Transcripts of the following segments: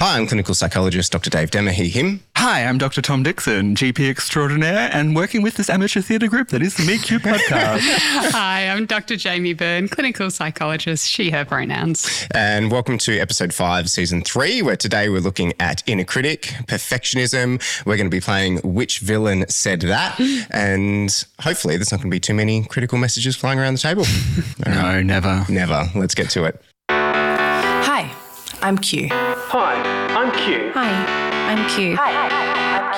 Hi, I'm clinical psychologist Dr. Dave Demmer, he, him. Hi, I'm Dr. Tom Dixon, GP extraordinaire, and working with this amateur theatre group that is the Meet Cute podcast. Hi, I'm Dr. Jamie Byrne, clinical psychologist, she, her pronouns. And welcome to episode five, season three, where today we're looking at inner critic, perfectionism. We're going to be playing Which Villain Said That? And hopefully, there's not going to be too many critical messages flying around the table. no, never. Never. Let's get to it. Hi, I'm Q. Hi, I'm Q. Hi, I'm Q. Hi. I'm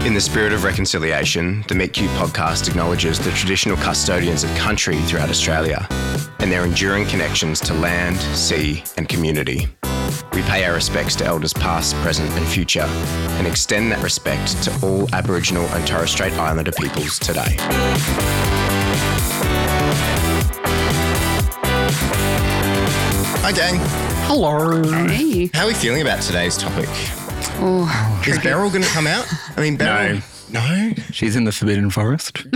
Q. In the spirit of reconciliation, the Meet Q podcast acknowledges the traditional custodians of country throughout Australia and their enduring connections to land, sea, and community. We pay our respects to elders past, present, and future and extend that respect to all Aboriginal and Torres Strait Islander peoples today. Hi, gang. Hello. Hey. How are we feeling about today's topic? Oh, Is Beryl going to come out? I mean, Beryl. No. She's in the Forbidden Forest.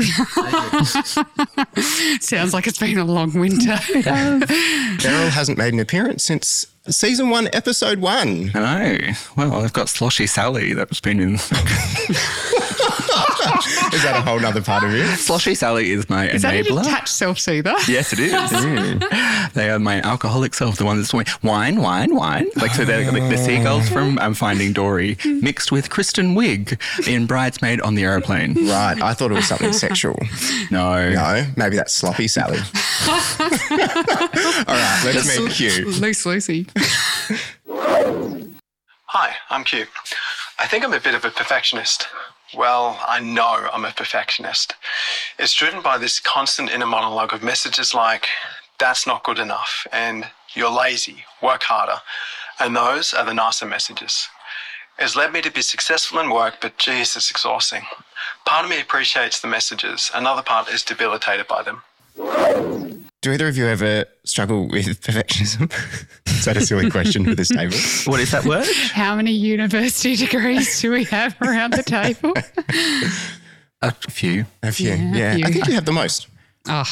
sounds like it's been a long winter. Beryl hasn't made an appearance since season one, episode one. I know. Well, I've got Sloshy Sally that's been in. Is that a whole nother part of you? Sloshy Sally is my Is that a enabler. detached self-soother? Yes, it is. they are my alcoholic self, the one that's doing wine, wine, wine. Like, so they're like the seagulls from I'm Finding Dory mixed with Kristen Wiig in Bridesmaid on the aeroplane. Right. I thought it was something sexual. No. No, maybe that's sloppy Sally. All right, let's meet Q. Loose Lucy. Hi, I'm Q. I think I'm a bit of a perfectionist. Well, I know I'm a perfectionist. It's driven by this constant inner monologue of messages like, that's not good enough, and you're lazy, work harder. And those are the nicer messages. It's led me to be successful in work, but geez, it's exhausting. Part of me appreciates the messages, another part is debilitated by them. Do either of you ever struggle with perfectionism? Is that a silly question for this table? What is that word? How many university degrees do we have around the table? A few. A few. Yeah, Yeah, a few. I think you have the most. Oh,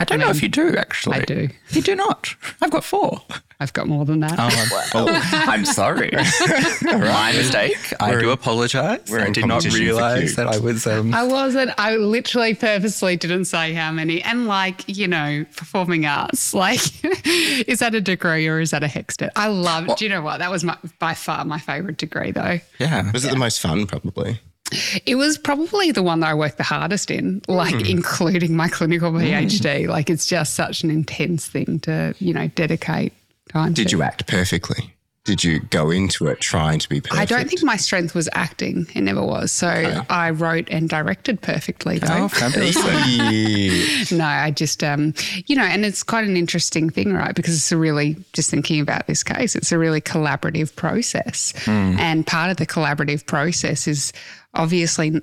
I don't know if you do, actually. I do. You do not. I've got four. I've got more than that. Oh, oh, I'm sorry. My mistake. I We're do apologise. we're I did not realise that I was. Um, I wasn't. I literally purposely didn't say how many. And like, you know, performing arts, like, is that a degree or is that a hextet? I love. Do you know what? That was my, by far my favorite degree, though. yeah. Was it the most fun? Probably. It was probably the one that I worked the hardest in, like Hmm. including my clinical PhD. Like, it's just such an intense thing to, you know, dedicate time. Did to. you act perfectly? Did you go into it trying to be perfect? I don't think my strength was acting. It never was. So I wrote and directed perfectly, though. Oh, fabulous. No, I just, um, you know, and it's quite an interesting thing, right? Because it's a really, just thinking about this case, it's a really collaborative process. And part of the collaborative process is obviously,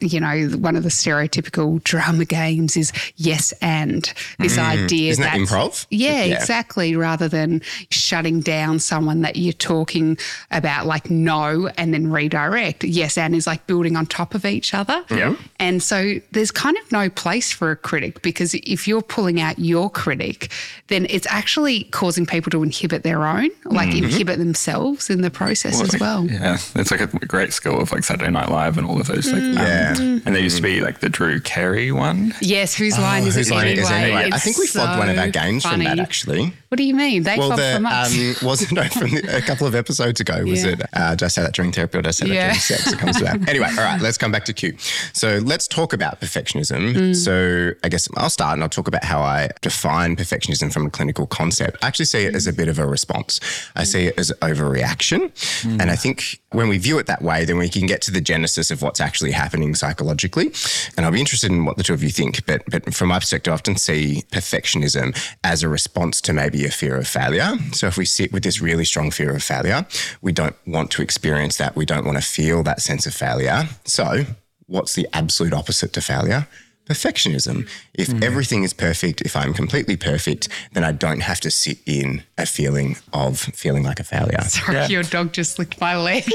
you know, one of the stereotypical drama games is yes and this mm. idea Isn't that improv? Yeah, Yeah. exactly. Rather than shutting down someone that you're talking about, like no, and then redirect. Yes, and is like building on top of each other. Yeah. And so there's kind of no place for a critic because if you're pulling out your critic, then it's actually causing people to inhibit their own, like mm-hmm. inhibit themselves in the process as well. Yeah, it's like a great skill of like Saturday Night Live and all of those. Like, um, Yeah. and there used to be like the Drew Carey one. Yes, whose line is Oh, Whose it line anyway? is anyway? I think we flogged one of our games funny. from that actually. What do you mean? They Well, flogged the from us. um, wasn't no, from the, a couple of episodes ago. Was Yeah. it? Uh, did I say that during therapy or did I say that Yeah. during sex? It comes to that. anyway, all right. Let's come back to Q. So let's talk about perfectionism. Mm. So I guess I'll start and I'll talk about how I define perfectionism from a clinical concept. I actually see it as a bit of a response. I see it as overreaction, Mm. and I think when we view it that way, then we can get to the genesis of what's actually happening psychologically. And I'll be interested in what the two of you think. But but from my perspective, I often see perfectionism as a response to maybe a fear of failure. So if we sit with this really strong fear of failure, we don't want to experience that. We don't want to feel that sense of failure. So what's the absolute opposite to failure? Perfectionism. If Hmm. everything is perfect, if I'm completely perfect, then I don't have to sit in a feeling of feeling like a failure. Sorry, Yeah. your dog just licked my leg.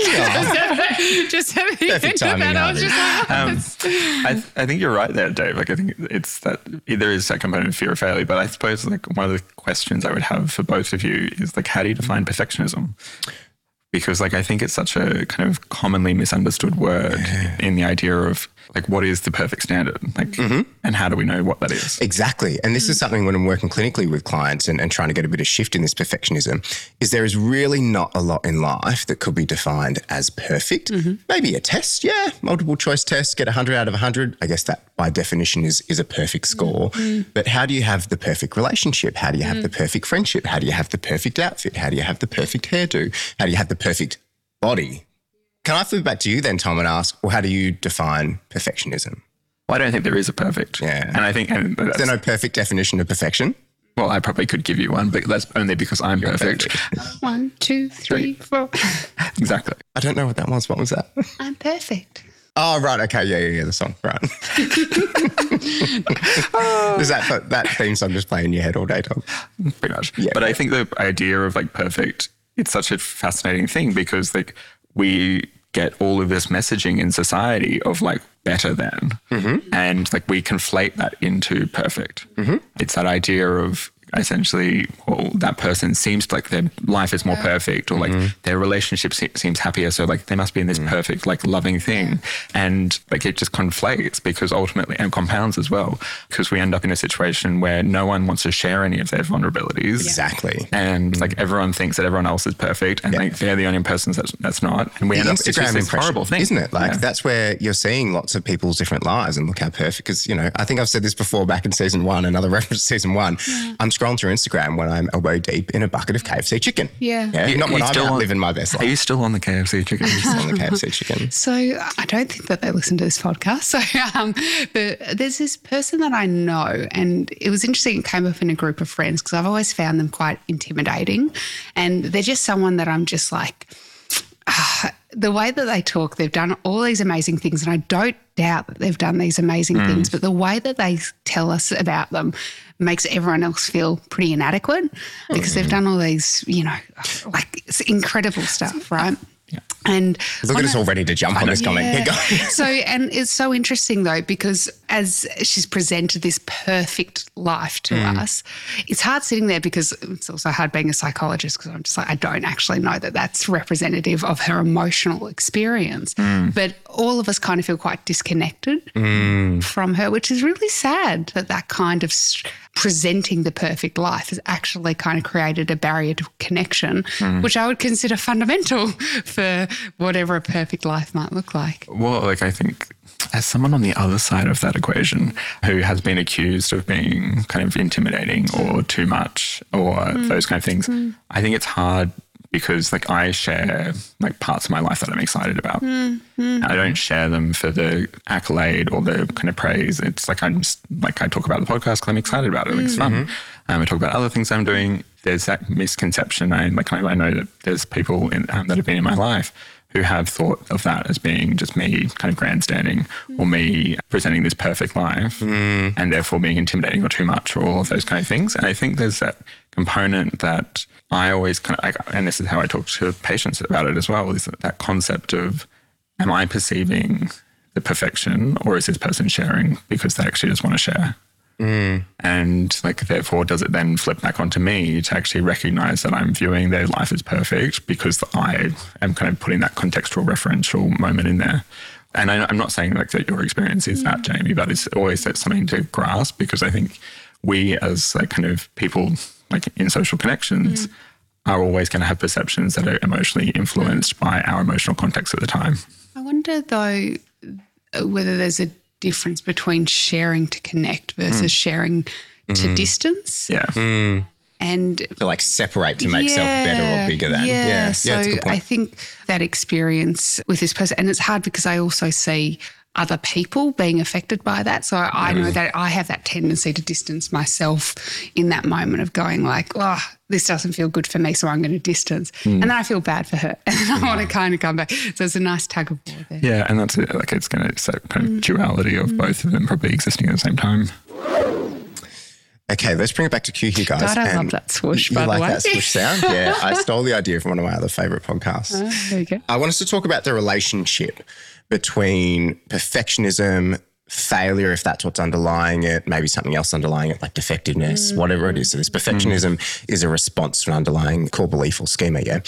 just at the Perfect timing, that, I was just like, Um, I, th- I think you're right there, Dave. Like, I think it's that there is that component of fear of failure, but I suppose like one of the questions I would have for both of you is like, how do you define perfectionism? Because like I think it's such a kind of commonly misunderstood word in the idea of like what is the perfect standard, like, mm-hmm. and how do we know what that is? Exactly. And this is mm. something when I'm working clinically with clients and, and trying to get a bit of shift in this perfectionism, is there is really not a lot in life that could be defined as perfect. Mm-hmm. Maybe a test, yeah, multiple choice test, get 100 out of 100. I guess that by definition is, is a perfect mm-hmm. score. But how do you have the perfect relationship? How do you have the mm. perfect friendship? How do you have the perfect outfit? How do you have the perfect hairdo? How do you have the perfect body? Can I flip back to you then, Tom, and ask, well, how do you define perfectionism? Well, I don't think there is a perfect. Yeah. And I think, and Is there no perfect definition of perfection? well, I probably could give you one, but that's only because I'm perfect. one, two, three, four. exactly. I don't know what that was. What was that? I'm perfect. Oh, right. Okay. Yeah, yeah, yeah. The song. Right. Does that that theme song just play in your head all day, Tom? pretty much. Yeah. But I think the idea of like perfect, it's such a fascinating thing because like we get all of this messaging in society of like better than, mm-hmm. and like we conflate that into perfect. Mm-hmm. It's that idea of essentially, well, that person seems like their life is more perfect, or like mm-hmm. their relationship se- seems happier, so like they must be in this mm. perfect, like loving thing, and like it just conflates because ultimately and compounds as well because we end up in a situation where no one wants to share any of their vulnerabilities. Exactly. And mm. like everyone thinks that everyone else is perfect, and like they're the only person that's that's not, and we The end up it's just Instagram this horrible thing, isn't it? Like Yeah. that's where you're seeing lots of people's different lives and look how perfect. Because you know, I think I've said this before back in season one. Another reference to season one. Mm. I'm scrolling through Instagram when I'm elbow deep in a bucket of KFC chicken. Yeah. yeah. You- Not when I'm still out on- living my best life. Are you still on the KFC chicken? Still on the KFC chicken. So I don't think that they listen to this podcast. So, um, but there's this person that I know, and it was interesting. It came up in a group of friends because I've always found them quite intimidating, and they're just someone that I'm just like. Ah, the way that they talk, they've done all these amazing things, and I don't doubt that they've done these amazing things. But the way that they tell us about them makes everyone else feel pretty inadequate because they've done all these, you know, like it's incredible stuff, right? And Look at us all ready to jump on this comment. yeah. So, and it's so interesting though, because as she's presented this perfect life to Mm. us, it's hard sitting there because it's also hard being a psychologist because I'm just like, I don't actually know that that's representative of her emotional experience. Mm. But all of us kind of feel quite disconnected Mm. from her, which is really sad that that kind of presenting the perfect life has actually kind of created a barrier to connection, Mm. which I would consider fundamental for whatever a perfect life might look like. Well, like I think as someone on the other side of that equation who has been accused of being kind of intimidating or too much or those kind of things, I think it's hard because like I share like parts of my life that I'm excited about. I don't share them for the accolade or the kind of praise. It's like I'm just like I talk about the podcast because I'm excited about it. Like it's fun. Um, I talk about other things I'm doing. There's that misconception. I like I I know that there's people in, um, that have been in my life who have thought of that as being just me kind of grandstanding or me presenting this perfect life mm. and therefore being intimidating or too much or all of those kind of things. And I think there's that component that I always kind of, I, and this is how I talk to patients about it as well, is that, that concept of am I perceiving the perfection or is this person sharing because they actually just want to share? And like, therefore, does it then flip back onto me to actually recognize that I'm viewing their life as perfect because I am kind of putting that contextual referential moment in there? And I, I'm not saying like that your experience is that, mm. Jamie, but it's always that something to grasp because I think we as like kind of people like in social connections mm. are always going to have perceptions that are emotionally influenced mm. by our emotional context at the time. I wonder though whether there's a difference between sharing to connect versus hmm. sharing to hmm. distance. Yeah. Hmm. And To like separate to make self better or bigger than. Yeah. Yeah. So yeah, it's a good point. I think that experience with this person, and it's hard because I also see other people being affected by that. So I know mm. that I have that tendency to distance myself in that moment of going like, oh, this doesn't feel good for me, so I'm going to distance. Mm. And then I feel bad for her and I want to kind of come back. So it's a nice tug of war there. Yeah, and that's it. Like it's going to so kind of mm. duality of both of them probably existing at the same time. Okay, let's bring it back to Q here, guys. God, I love that swoosh, You by the like way. that swoosh sound? Yeah, I stole the idea from one of my other favorite podcasts. Oh, there you go. I want us to talk about the relationship between perfectionism, failure, if that's what's underlying it, maybe something else underlying it, like defectiveness, mm. whatever it is. So this mm. perfectionism is a response to an underlying core belief or schema. Yeah.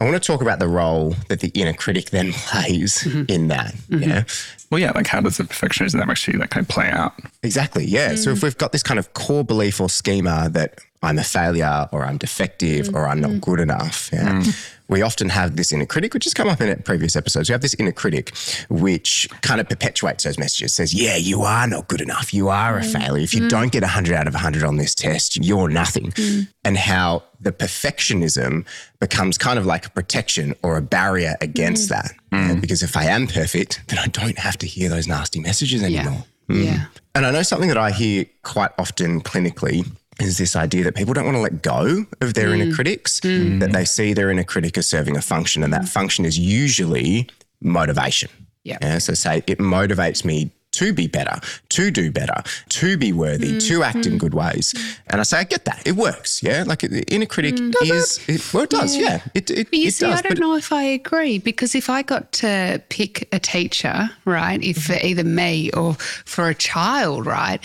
I want to talk about the role that the inner critic then plays mm-hmm. in that. Mm-hmm. Yeah. Well, yeah, like how does the perfectionism actually like kind of play out? Exactly. Yeah. So if mm. we've got this kind of core belief or schema that I'm a failure or I'm defective or I'm not good enough, yeah, we often have this inner critic, which has come up in previous episodes. We have this inner critic which kind of perpetuates those messages, says, Yeah, you are not good enough. You are a mm. failure. If you mm. don't get 100 out of 100 on this test, you're nothing. Mm. And how the perfectionism becomes kind of like a protection or a barrier against that. Yeah, because if I am perfect, then I don't have to hear those nasty messages anymore. Yeah. And I know something that I hear quite often clinically is this idea that people don't want to let go of their inner mm. critics, mm. that they see their inner critic as serving a function, and that function is usually motivation. Yep. Yeah. So say it motivates me to be better, to do better, to be worthy, to mm-hmm. act in good ways. And I say, I get that. It works. Yeah. Like the inner critic mm. is, it, well, it does. Yeah. It, it, But you it see, does. I don't know if I agree because if I got to pick a teacher, right, if for either me or for a child, right,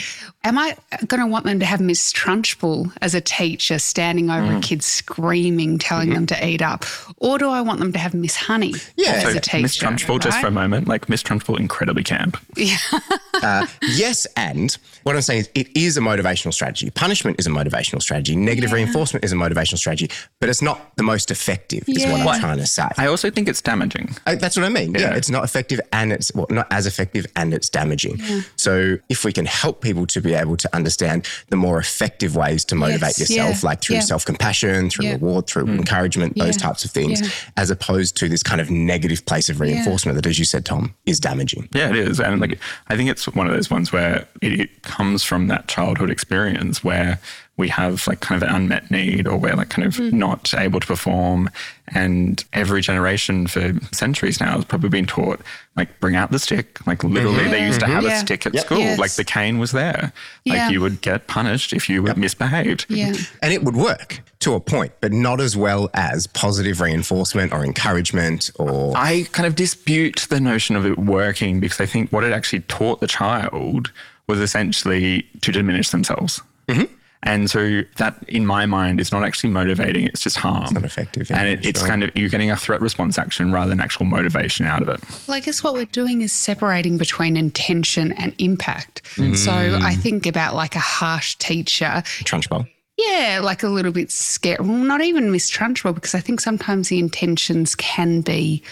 am I going to want them to have Miss Trunchbull as a teacher standing over a mm. kid screaming, telling mm-hmm. them to eat up? Or do I want them to have Miss Honey Yeah. as So a teacher? Miss Trunchbull, just for a moment, like Miss Trunchbull, incredibly camp. yes, and what I'm saying is it is a motivational strategy. Punishment is a motivational strategy. Negative reinforcement is a motivational strategy, but it's not the most effective, is what I'm trying to say. I also think it's damaging. Uh, That's what I mean. Yeah. Yeah. it's not effective and it's well, not as effective and it's damaging. So if we can help people to be able to understand the more effective ways to motivate Yes, yourself, yeah, like through yeah. self-compassion, through Yeah. reward, through encouragement, those Yeah, types of things, yeah. as opposed to this kind of negative place of reinforcement that, as you said, Tom, is damaging. Yeah, it is. And like, I think it's one of those ones where it, it comes from that childhood experience where we have like kind of an unmet need or we're like kind of mm-hmm. not able to perform. And every generation for centuries now has probably been taught like bring out the stick. Like literally they used to mm-hmm. have Yeah. a stick at Yep. school. Yes. Like the cane was there. Like Yeah. you would get punished if you were misbehaved. Yeah. And it would work to a point, but not as well as positive reinforcement or encouragement or I kind of dispute the notion of it working because I think what it actually taught the child was essentially to diminish themselves. Mm-hmm. And so that, in my mind, is not actually motivating. It's just harm. It's not effective, yeah, and it, it's sure. kind of you're getting a threat response action rather than actual motivation out of it. Well, I guess what we're doing is separating between intention and impact. Mm. So I think about like a harsh teacher trunchbull. Yeah, like a little bit scared. Well, not even Miss Trunchbull, because I think sometimes the intentions can be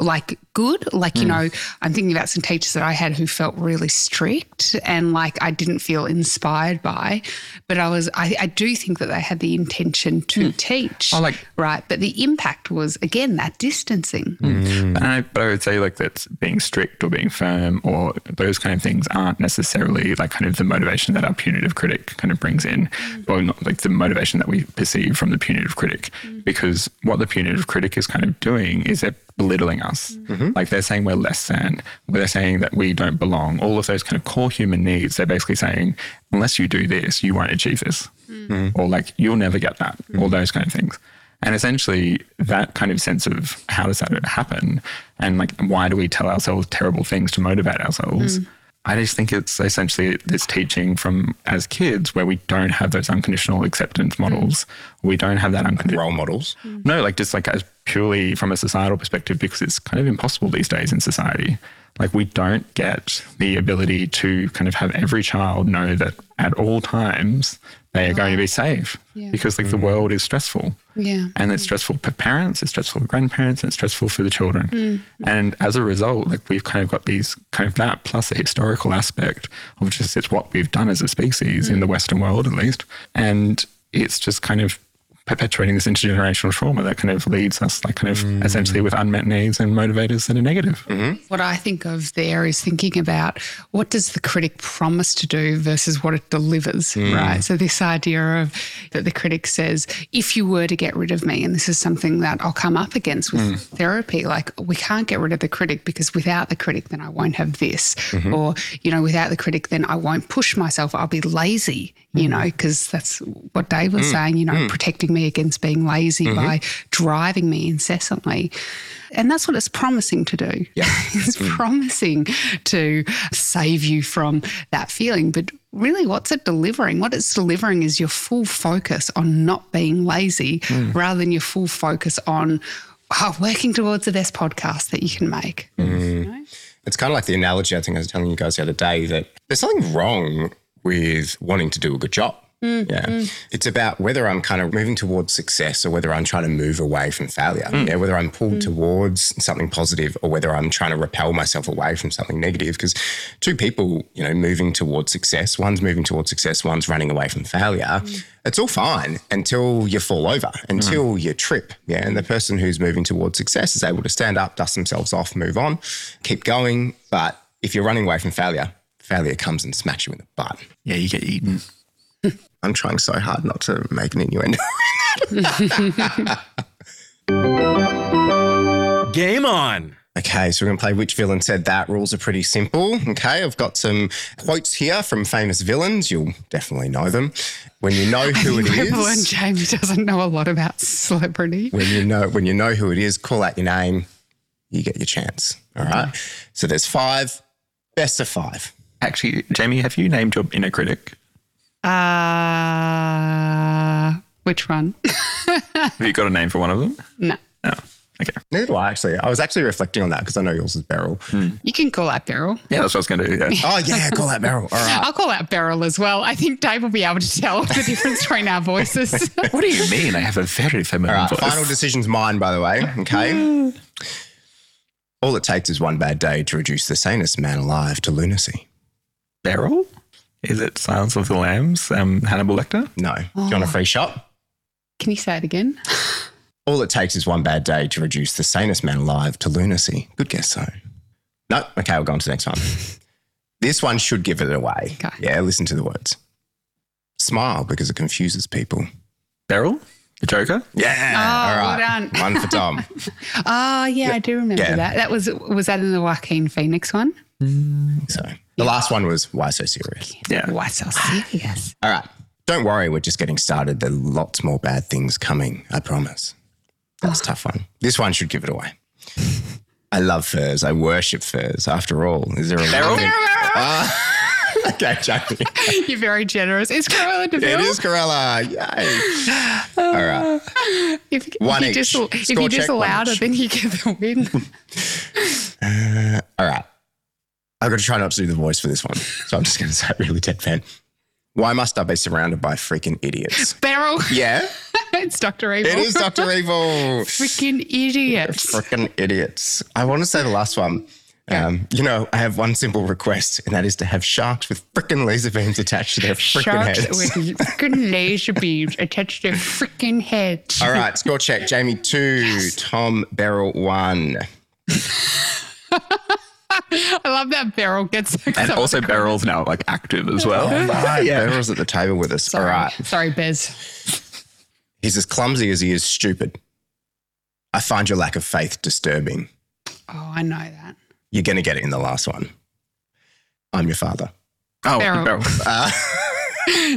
like good. Like, you hmm. know, I'm thinking about some teachers that I had who felt really strict and like I didn't feel inspired by. But I was, I, I do think that they had the intention to hmm. teach. Oh, like- right. But the impact was, again, that distancing. Hmm. And I, but I would say like that being strict or being firm or those kind of things aren't necessarily like kind of the motivation that our punitive critic kind of brings in, or not like the motivation that we perceive from the punitive critic. Because what the punitive critic is kind of doing is they're belittling us. Mm-hmm. Like they're saying we're less than, they're saying that we don't belong. All of those kind of core human needs. They're basically saying unless you do this, you won't achieve this, mm-hmm. Mm-hmm. or like you'll never get that. All those kind of things. And essentially, that kind of sense of how does that happen, and like why do we tell ourselves terrible things to motivate ourselves? Mm. I just think it's essentially this teaching from as kids where we don't have those unconditional acceptance models. We don't have that unconditional Role models. Mm. no, like just like as purely from a societal perspective, because it's kind of impossible these days in society. Like we don't get the ability to kind of have every child know that at all times they are going to be safe Yeah. because like the mm. world is stressful. Yeah. And it's mm. stressful for parents, it's stressful for grandparents, and it's stressful for the children. Mm. And as a result, like we've kind of got these kind of that plus a historical aspect of just it's what we've done as a species in the Western world, at least. And it's just kind of perpetuating this intergenerational trauma that kind of leads us, like, kind of mm. essentially with unmet needs and motivators that are negative. Mm-hmm. What I think of there is thinking about what does the critic promise to do versus what it delivers, mm. right? So this idea of that the critic says, if you were to get rid of me, and this is something that I'll come up against with mm. therapy, like we can't get rid of the critic because without the critic, then I won't have this, mm-hmm. or you know, without the critic, then I won't push myself. I'll be lazy, you mm-hmm. know, because that's what Dave was mm. saying, you know, mm. protecting me against being lazy mm-hmm. by driving me incessantly. And that's what it's promising to do. Yeah. it's mm. promising to save you from that feeling. But really, what's it delivering? What it's delivering is your full focus on not being lazy rather than your full focus on oh, working towards the best podcast that you can make. You know? It's kind of like the analogy I think I was telling you guys the other day that there's something wrong with wanting to do a good job. Mm, yeah. Mm. It's about whether I'm kind of moving towards success or whether I'm trying to move away from failure. Mm. Yeah. Whether I'm pulled towards something positive or whether I'm trying to repel myself away from something negative. Because two people, you know, moving towards success, one's moving towards success, one's running away from failure. It's all fine until you fall over, until you trip. Yeah. And the person who's moving towards success is able to stand up, dust themselves off, move on, keep going. But if you're running away from failure, failure comes and smacks you in the butt. Yeah, you get eaten. I'm trying so hard not to make an innuendo. Game on. okay, so we're going to play Which Villain Said That. Rules are pretty simple. Okay, I've got some quotes here from famous villains. You'll definitely know them. When you know who it Remember when is, Jamie doesn't know a lot about celebrity? when you know when you know who it is, call out your name. You get your chance. All right. So there's five. Best of five. Actually, Jamie, have you named your inner critic? Uh, which one? Have you got a name for one of them? no. No. Okay. Neither do I actually. I was actually reflecting on that because I know yours is Beryl. You can call out Beryl. Yeah, that's what I was going to do. Yeah. Oh yeah, call out Beryl. All right. I'll call out Beryl as well. I think Dave will be able to tell the difference between our voices. what do you mean? I have a very feminine All right, voice. final decision's mine, by the way. Okay. All it takes is one bad day to reduce the sanest man alive to lunacy. Beryl? Is it Silence of the Lambs? Um, Hannibal Lecter? No. Do you want a free shot? Can you say it again? All it takes is one bad day to reduce the sanest man alive to lunacy. Good guess, though. No. Okay, we'll go on to the next one. this one should give it away. Okay. Yeah, listen to the words. Smile because it confuses people. Beryl? The Joker? Yeah. Oh, all well done. One for Tom. Oh, yeah, I do remember Yeah. that. That was was that in the Joaquin Phoenix one? So the last one was why so serious? Yeah. Why so serious? All right. Don't worry, we're just getting started. There are lots more bad things coming, I promise. That's a tough one. This one should give it away. I love furs. I worship furs. After all, is there a Beryl? limit? Ah. okay, Jamie. You're very generous. It's Cruella de It Vil. is Corella. Yay. All right. If, if One you each. just if you check, just one it, then you get the win. I've got to try not to do the voice for this one. So I'm just going to say really deadpan. Why must I be surrounded by freaking idiots? Beryl, Yeah, it's Doctor Evil. it is Dr. Evil. freaking idiots. Freaking idiots. I want to say the last one. Um, you know, I have one simple request, and that is to have sharks with freaking laser beams attached to their freaking heads. Sharks with freaking laser beams attached to their freaking heads. All right, score check. Jamie two, Tom Beryl one. I love that Beryl gets And also Beryl's now like active as well. yeah, Beryl's at the table with us. All right, Sorry, Bez. he's as clumsy as he is stupid. I find your lack of faith disturbing. Oh, I know that. You're going to get it in the last one. I'm your father. Oh, Beryl. Beryl.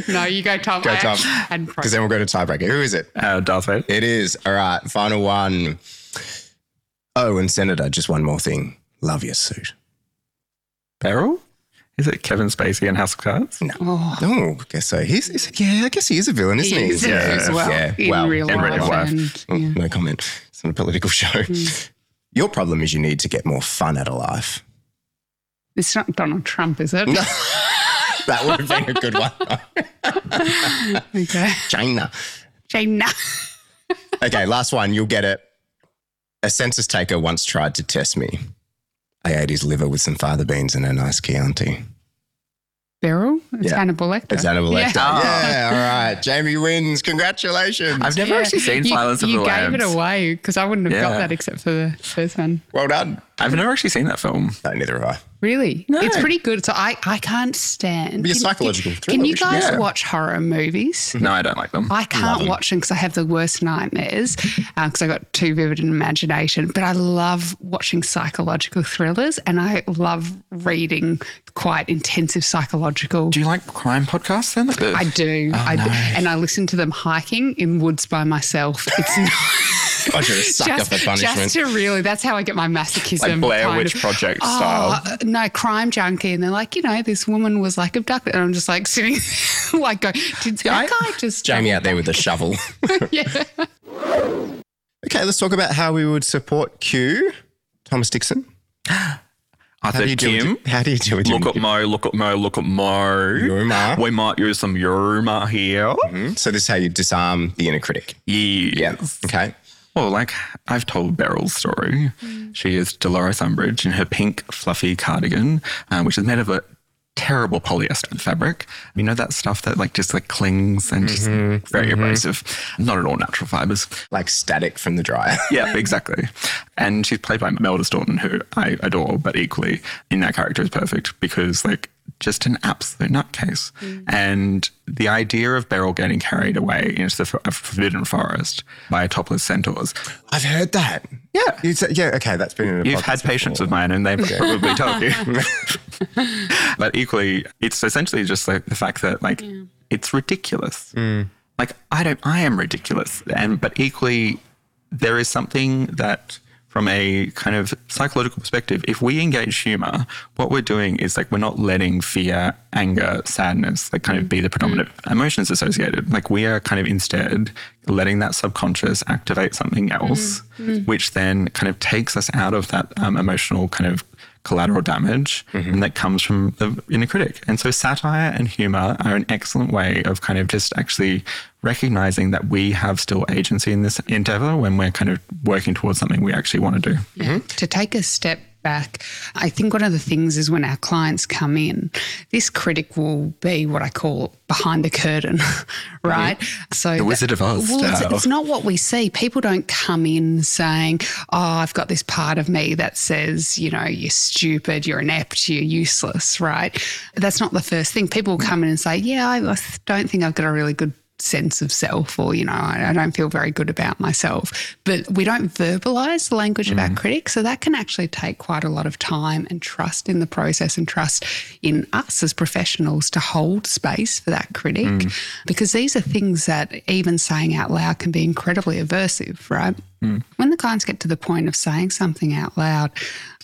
No, you go, Tom. Go, I Tom. actually hadn't pro- Because then we'll go to tiebreaker. Who is it? Uh, Darth Vader. It is. All right, final one. Oh, and Senator, just one more thing. Love your suit. Beryl? Is it Kevin Spacey and House of Cards? Oh, Oh, I guess so. He's, he's yeah, I guess he is a villain, isn't he? he is as well yeah. in well, real in life. real life. and- oh, yeah. no comment. It's not a political show. Hmm. Your problem is you need to get more fun out of life. It's not Donald Trump, is it? No. That would have been a good one. Okay. China. China. Okay, last one. You'll get it. A census taker once tried to test me. I ate his liver with some fava beans and a nice Chianti. Beryl. It's Yeah. Hannibal Lecter. It's Hannibal Lecter. Yeah. Yeah. all right. Jamie wins. Congratulations. I've never actually seen you, Silence of the Lambs. you gave it away because I wouldn't have got that except for the first one. well done. I've never actually seen that film. No, neither have I. Really? No. It's pretty good. So I, I can't stand. Be a Can- psychological Can, thriller, can you guys yeah. watch horror movies? No, I don't like them. I can't watch them because I have the worst nightmares uh, because I got too vivid an imagination. But I love watching psychological thrillers and I love reading quite intensive psychological. Do you like crime podcasts then? I do. Oh, I do. And I listen to them hiking in woods by myself. It's not I should have sucked up the just, punishment. just to really, that's how I get my masochism. like Blair kind Witch of- Project Oh, style. uh, no, crime junkie. And they're like, you know, this woman was like abducted. And I'm just like sitting like, go, did that I- guy just. Jamie out there with a shovel. yeah. okay, let's talk about how we would support Q. Thomas Dixon. I How do you said, deal Kim, with, how do you deal with look at Mo, look at Mo, look at Mo. Humour. We might use some humor here. So this is how you disarm the inner critic. Yes. Okay. Well, like I've told Beryl's story. Mm. She is Dolores Umbridge in her pink fluffy cardigan, uh, which is made of a terrible polyester fabric. You know that stuff that like just like clings and just mm-hmm. very mm-hmm. abrasive. Not at all natural fibers. Like static from the dryer. Yeah, exactly. And she's played by Imelda Staunton, who I adore, but equally in that character is perfect because like just an absolute nutcase. Mm. And the idea of Beryl getting carried away into the forbidden forest by topless centaurs. I've heard that. Yeah. You said, yeah, okay, that's been in a You've podcast had patients before. of mine and they've probably told you. but equally, it's essentially just like the fact that like it's ridiculous. Mm. Like I don't, I am ridiculous, and but equally, there is something that from a kind of psychological perspective, if we engage humor, what we're doing is like we're not letting fear, anger, sadness like kind of be the mm. predominant emotions associated. Like we are kind of instead letting that subconscious activate something else, mm-hmm. Mm-hmm. which then kind of takes us out of that um, emotional kind of collateral damage and that comes from the inner critic. And so satire and humor are an excellent way of kind of just actually recognizing that we have still agency in this endeavor when we're kind of working towards something we actually want to do. Mm-hmm. To take a step back, I think one of the things is when our clients come in, this critic will be what I call behind the curtain, mm-hmm. right? So The Wizard of Oz Well, it's, it's not what we see. People don't come in saying, "Oh, I've got this part of me that says, you know, you're stupid, you're inept, you're useless," right? That's not the first thing. People mm. come in and say, "Yeah, I, I don't think I've got a really good." Sense of self or you know I, I don't feel very good about myself. But we don't verbalize the language of our mm-hmm. critics so that can actually take quite a lot of time and trust in the process and trust in us as professionals to hold space for that critic mm. because these are things that even saying out loud can be incredibly aversive right? Mm. When the clients get to the point of saying something out loud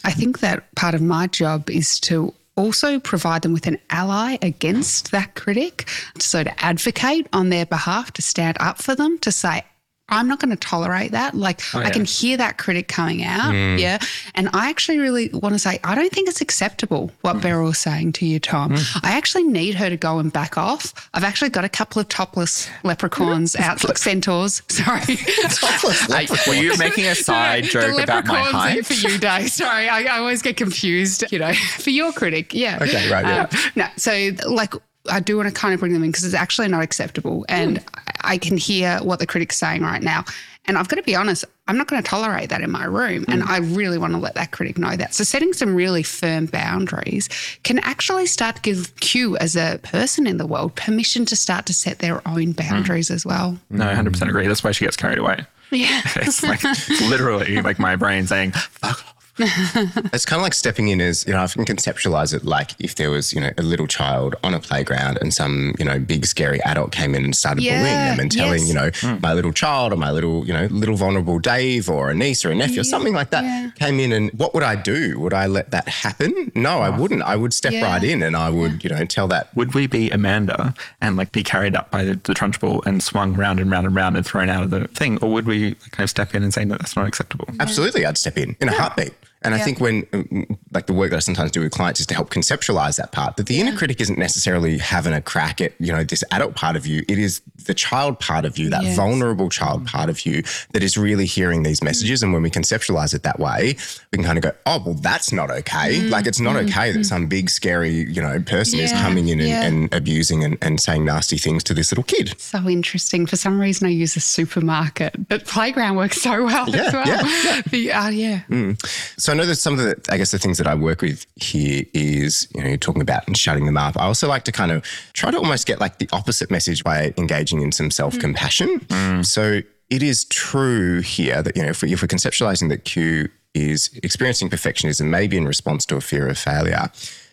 i think that part of my job is to also provide them with an ally against that critic. So to advocate on their behalf, to stand up for them, to say, I'm not going to tolerate that. Like, oh, I can hear that critic coming out. Mm. Yeah. And I actually really want to say, I don't think it's acceptable what mm. Beryl's saying to you, Tom. Mm. I actually need her to go and back off. I've actually got a couple of topless leprechauns out, like centaurs. Sorry. Hey, were you making a side The joke about my height? for you, Dave. Sorry, I, I always get confused. You know, for your critic, yeah. Okay, right, yeah. Um, no, so like I do want to kind of bring them in because it's actually not acceptable, and I I can hear what the critic's saying right now. And I've got to be honest, I'm not going to tolerate that in my room. And hmm. I really want to let that critic know that. So, setting some really firm boundaries can actually start to give Q as a person in the world permission to start to set their own hmm. boundaries as well. No, 100% agree. That's why she gets carried away. Yeah. It's like literally like my brain saying, fuck. It's kind of like stepping in as, you know, I can conceptualize it like if there was, you know, a little child on a playground and some, you know, big scary adult came in and started Yeah, bullying them and telling, yes. you know, hmm. my little child or my little, you know, little vulnerable Dave or a niece or a nephew or something like that yeah. came in and what would I do? Would I let that happen? No, I wouldn't. I would step Yeah. right in and I would, you know, tell that Would we be Amanda and like be carried up by the, the trunchbull and swung round and round and round and thrown out of the thing? Or would we kind of step in and say, no, that's not acceptable? Absolutely, I'd step in in a heartbeat. And I think when, mm, like the work that I sometimes do with clients is to help conceptualize that part, that the inner critic isn't necessarily having a crack at, you know, this adult part of you. It is the child part of you, that Yes. vulnerable child part of you that is really hearing these messages. And when we conceptualize it that way, we can kind of go, oh, well, that's not okay. Like it's not okay that some big, scary, you know, person is coming in and, yeah. and abusing and, and saying nasty things to this little kid. So interesting. For some reason, I use a supermarket, but playground works so well Yeah, as well. yeah, The, uh, yeah. So I know that some of the, I guess the things that I work with here is, you know, you're talking about and shutting them up. I also like to kind of try to almost get like the opposite message by engaging in some self compassion. So it is true here that, you know, if, we, if we're conceptualizing that Q is experiencing perfectionism, maybe in response to a fear of failure,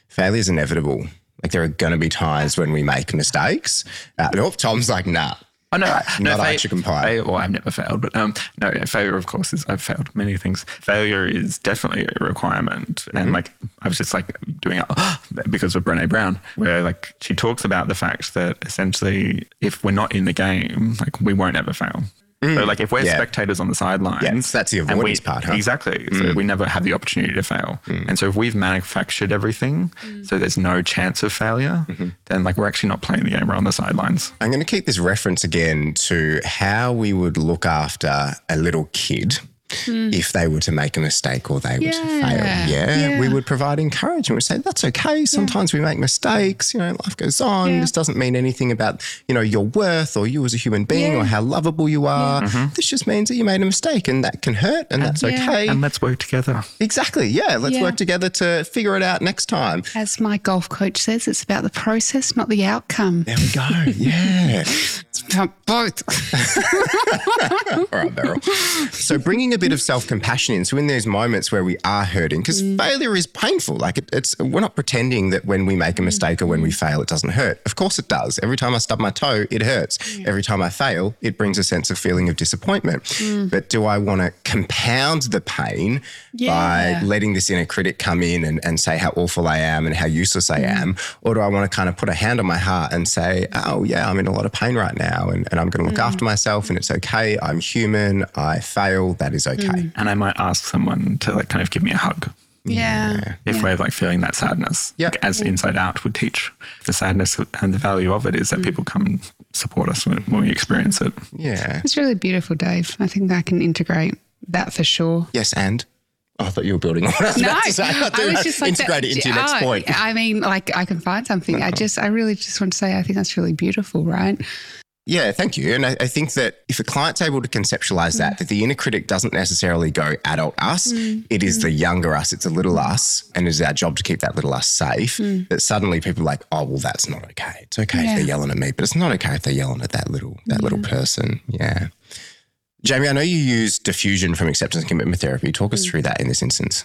failure is inevitable. Like there are going to be times when we make mistakes. Uh, Tom's like, nah. Oh no, no Not fa- like chicken pie. fail- well, I've never failed, but um, no, failure, of course, is I've failed many things. Failure is definitely a requirement, Mm-hmm. and like I was just like doing it because of Brene Brown, where like she talks about the fact that essentially, if we're not in the game, like we won't ever fail. So like if we're Mm. Yeah. spectators on the sidelines, Yeah, that's the and we- avoidance part, huh? Mm. Exactly. So we never have the opportunity to fail. And so if we've manufactured everything, so there's no chance of failure, Mm-hmm. then like we're actually not playing the game. We're on the sidelines. I'm going to keep this reference again to how we would look after a little kid Hmm. if they were to make a mistake or they were to fail. Yeah, Yeah, we would provide encouragement. We'd say, that's okay. Sometimes we make mistakes. You know, life goes on. Yeah. This doesn't mean anything about, you know, your worth or you as a human being Yeah. or how lovable you are. Mm-hmm. This just means that you made a mistake and that can hurt and that's Yeah. okay. And let's work together. exactly. Yeah. Let's Yeah. work together to figure it out next time. As my golf coach says, it's about the process, not the outcome. There we go. Yeah. It's about both. All right, Beryl. So bringing a bit of self-compassion in. So in those moments where we are hurting, because mm. failure is painful. Like it, it's, we're not pretending that when we make a mistake or when we mm. fail, it doesn't hurt. Of course it does. Every time I stub my toe, it hurts. Every time I fail, it brings a sense of feeling of disappointment. Mm. But do I want to compound the pain Yeah. by letting this inner critic come in and, and say how awful I am and how useless I am? Or do I want to kind of put a hand on my heart and say, oh yeah, I'm in a lot of pain right now and, and I'm going to look after myself and it's okay. I'm human. I fail. That is okay. Mm. And I might ask someone to like kind of give me a hug Yeah. if we're like feeling that sadness. Yeah. Like, as Inside Out would teach. The sadness and the value of it is that mm. people come and support us when, when we experience it. Yeah. It's really beautiful, Dave. I think I can integrate that for sure. Yes, and oh, I thought you were building on what I was No, about to say. I, I was just like integrate that- it into your next oh, point. I mean, like I can find something. I just, I really just want to say, I think that's really beautiful, right? Yeah, thank you. And I, I think that if a client's able to conceptualize that, mm. that the inner critic doesn't necessarily go adult us, mm. it is the mm. younger us, it's a little us, and it's our job to keep that little us safe. That suddenly people are like, oh, well, that's not okay. It's okay if they're yelling at me, but it's not okay if they're yelling at that little that little person. Yeah. Jamie, I know you use defusion from acceptance and commitment therapy. Talk us through that in this instance.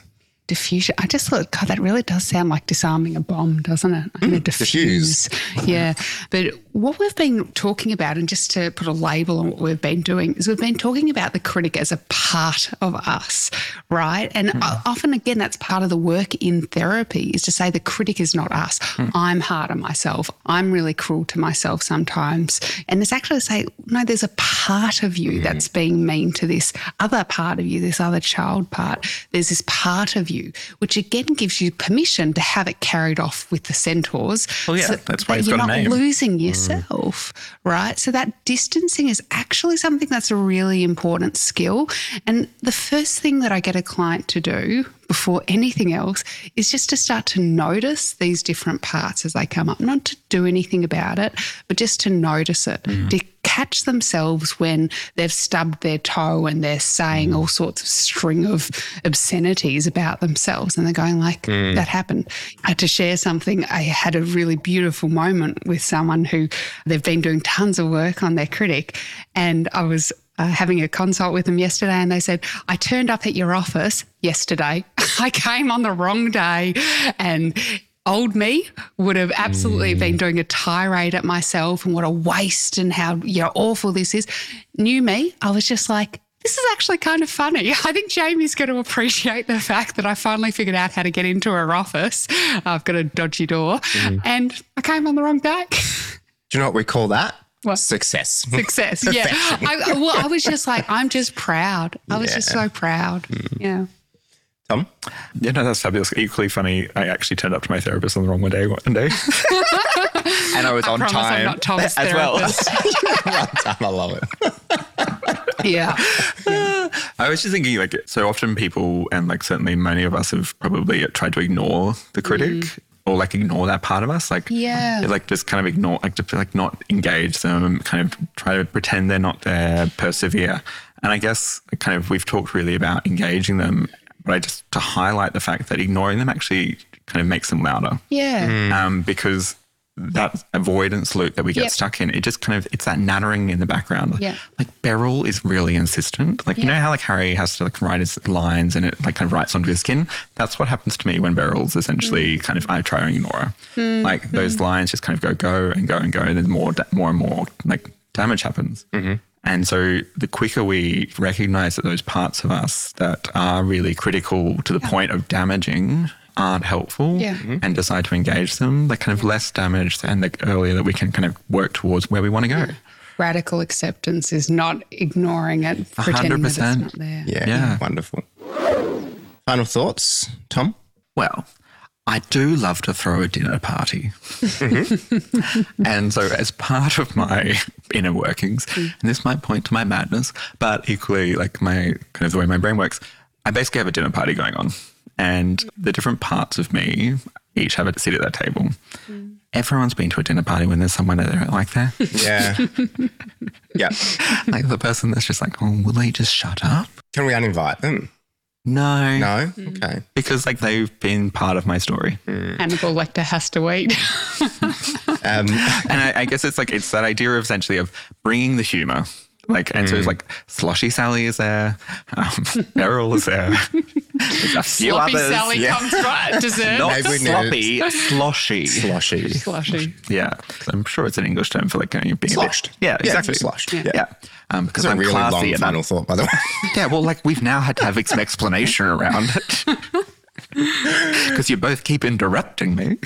Defusion. I just thought, God, that really does sound like disarming a bomb, doesn't it? I'm going to diffuse. Mm-hmm. Yeah. But what we've been talking about, and just to put a label on what we've been doing, is we've been talking about the critic as a part of us, right? And mm. o- often, again, that's part of the work in therapy is to say the critic is not us. Mm. I'm hard on myself. I'm really cruel to myself sometimes. And it's actually to say, no, there's a part of you mm-hmm. that's being mean to this other part of you, this other child part. There's this part of you, which again gives you permission to have it carried off with the centaurs. Well, yeah, that's why that you're not losing mm. yourself, right? So that distancing is actually something that's a really important skill. And the first thing that I get a client to do before anything else is just to start to notice these different parts as they come up, not to do anything about it, but just to notice it, mm. to catch themselves when they've stubbed their toe and they're saying all sorts of string of obscenities about themselves. And they're going like that happened. I had to share something. I had a really beautiful moment with someone who they've been doing tons of work on their critic. And i was uh, having a consult with them yesterday and they said i turned up at your office yesterday. I came on the wrong day. And old me would have absolutely been mm. doing a tirade at myself and what a waste and how you know awful this is. New me, I was just like, this is actually kind of funny. I think Jamie's going to appreciate the fact that I finally figured out how to get into her office. I've got a dodgy door, mm. and I came on the wrong day. Do you know what we call that? What? Success. Success. yeah. I, well, I was just like, I'm just proud. I was just so proud. Mm. Yeah. Tom? Yeah, no, that's fabulous. Equally funny. I actually turned up to my therapist on the wrong day one day, and I was on promise I'm time not Tom's as well. therapist. I love it. yeah. I was just thinking, like, so often people, and like certainly many of us have probably tried to ignore the critic mm. or like ignore that part of us, like, Yeah. like just kind of ignore, like, just like not engage them, kind of try to pretend they're not there, persevere. And I guess kind of we've talked really about engaging them, but I just to highlight the fact that ignoring them actually kind of makes them louder Yeah. um, because that avoidance loop that we get Yep. stuck in, it just kind of it's that nattering in the background. Yeah. Like Beryl is really insistent. Like you know how like Harry has to like write his lines and it like kind of writes onto his skin. That's what happens to me when Beryl's essentially Mm. kind of I try to ignore her. Like those lines just kind of go go and go and go, and then more da- more and more like damage happens. And so the quicker we recognize that those parts of us that are really critical to the point of damaging aren't helpful Yeah. Mhm. and decide to engage them, the kind of less damaged and the earlier that we can kind of work towards where we want to go. Radical acceptance is not ignoring it, pretending that it's 100%. not there. Yeah, Yeah. wonderful. Final thoughts, Tom? Well, I do love to throw a dinner party. Mm-hmm. and so, as part of my inner workings, mm. and this might point to my madness, but equally, like my kind of the way my brain works, I basically have a dinner party going on. And mm. the different parts of me each have a seat at that table. Mm. Everyone's been to a dinner party when there's someone that they don't like there. Yeah. yeah. like the person that's just like, oh, will they just shut up? Can we uninvite them? No. No? Okay. Because like they've been part of my story. Hannibal Lecter has to wait. Um, and I, I guess it's like it's that idea of essentially of bringing the humor. Like and so it's like Sloshy Sally is there, um, Beryl is there, There's a few Sloppy others. Sally yeah. comes right at dessert. Not Maybe we sloppy, sloshy. slushy. Slushy. Yeah, I'm sure it's an English term for like you know, being Sloshed. A bit, yeah, Yeah, exactly. sloshed. Yeah, Yeah. Um, because It's a I'm really classy long and I'm- final thought, by the way. Yeah, well, like we've now had to have some explanation around it. Because you both keep interrupting me.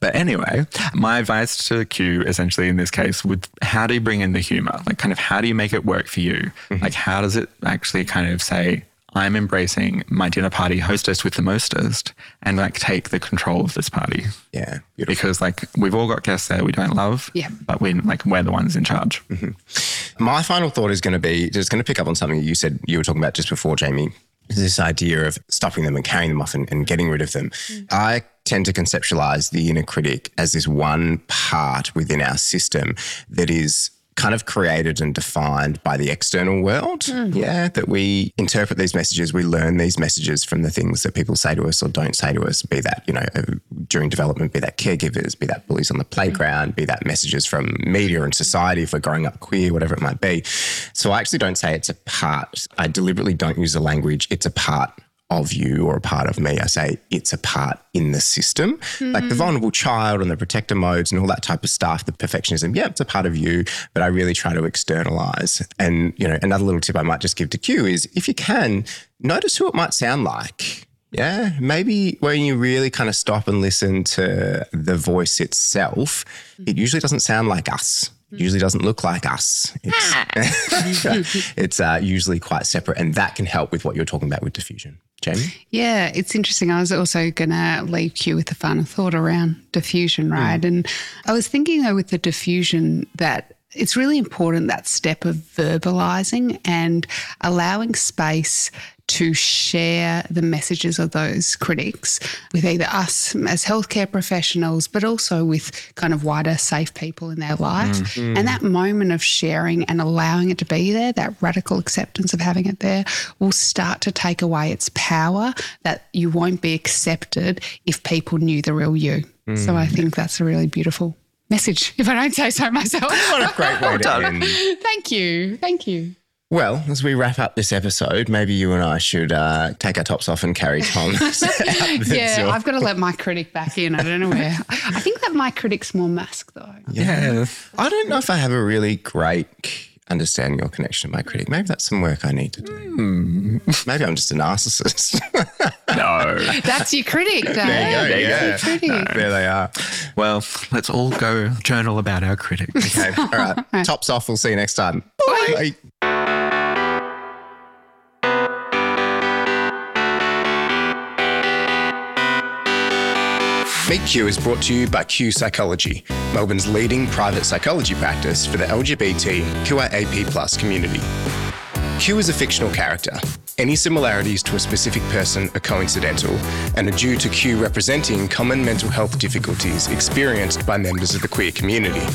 But anyway, my advice to Q essentially in this case would how do you bring in the humor? Like, kind of, how do you make it work for you? Mm-hmm. Like, how does it actually kind of say, I'm embracing my dinner party hostess with the mostest and like take the control of this party? yeah, beautiful. Because like we've all got guests there we don't love, Yeah. but we're like we're the ones in charge. Mm-hmm. My final thought is going to be just going to pick up on something you said you were talking about just before, Jamie. This idea of stopping them and carrying them off and, and getting rid of them. Mm. I tend to conceptualize the inner critic as this one part within our system that is kind of created and defined by the external world. Yeah, that we interpret these messages, we learn these messages from the things that people say to us or don't say to us, be that, you know, uh, during development, be that caregivers, be that bullies on the playground, be that messages from media and society if we're growing up queer, whatever it might be. So I actually don't say it's a part. I deliberately don't use the language, it's a part of you or a part of me. I say it's a part in the system, like the hmm. vulnerable child and the protector modes and all that type of stuff, the perfectionism. Yeah, it's a part of you, but I really try to externalize. And, you know, another little tip I might just give to Q is if you can, notice who it might sound like. Yeah, maybe when you really kind of stop and listen to the voice itself, it hmm. usually doesn't sound like us. Hmm. Usually doesn't look like us. It's, ah. it's uh, usually quite separate, and that can help with what you're talking about with defusion. Jamie? Yeah, it's interesting. I was also going to leave you with a final thought around defusion, right? Mm. And I was thinking though with the defusion that it's really important that step of verbalizing and allowing space to share the messages of those critics with either us as healthcare professionals, but also with kind of wider safe people in their life. Mm. Mm. And that moment of sharing and allowing it to be there, that radical acceptance of having it there, will start to take away its power that you won't be accepted if people knew the real you. So I mm. think that's a really beautiful message, if I don't say so myself. What a great way to end. Thank you. Thank you. Well, as we wrap up this episode, maybe you and I should uh, take our tops off and carry Tom. Yeah. I've got to let my critic back in. I don't know where. I think that my critic's more mask though. Yeah. I don't know if I have a really great understanding your connection to my critic. Maybe that's some work I need to do. Hmm. Maybe I'm just a narcissist. No. That's your critic, Dave. There you go, That's your critic. there they are. Well, let's all go journal about our critics. Okay, all right. Tops off. We'll see you next time. Bye. Meet Q is brought to you by Q Psychology, Melbourne's leading private psychology practice for the LGBTQIAP community. Q is a fictional character. Any similarities to a specific person are coincidental and are due to Q representing common mental health difficulties experienced by members of the queer community.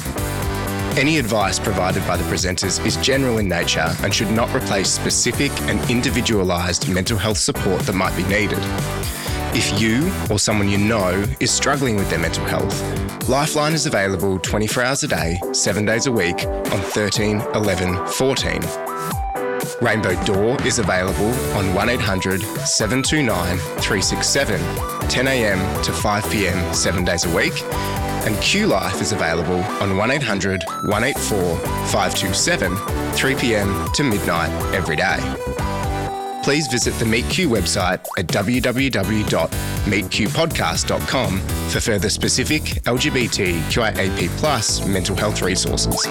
Any advice provided by the presenters is general in nature and should not replace specific and individualised mental health support that might be needed. If you or someone you know is struggling with their mental health, Lifeline is available 24 hours a day, 7 days a week on 13 11 14. Rainbow Door is available on 1800 729 367, 10am to 5pm, 7 days a week. And Q Life is available on 1800 184 527, 3pm to midnight every day. Please visit the Meet Q website at www.meetqpodcast.com for further specific LGBTQIAP plus mental health resources.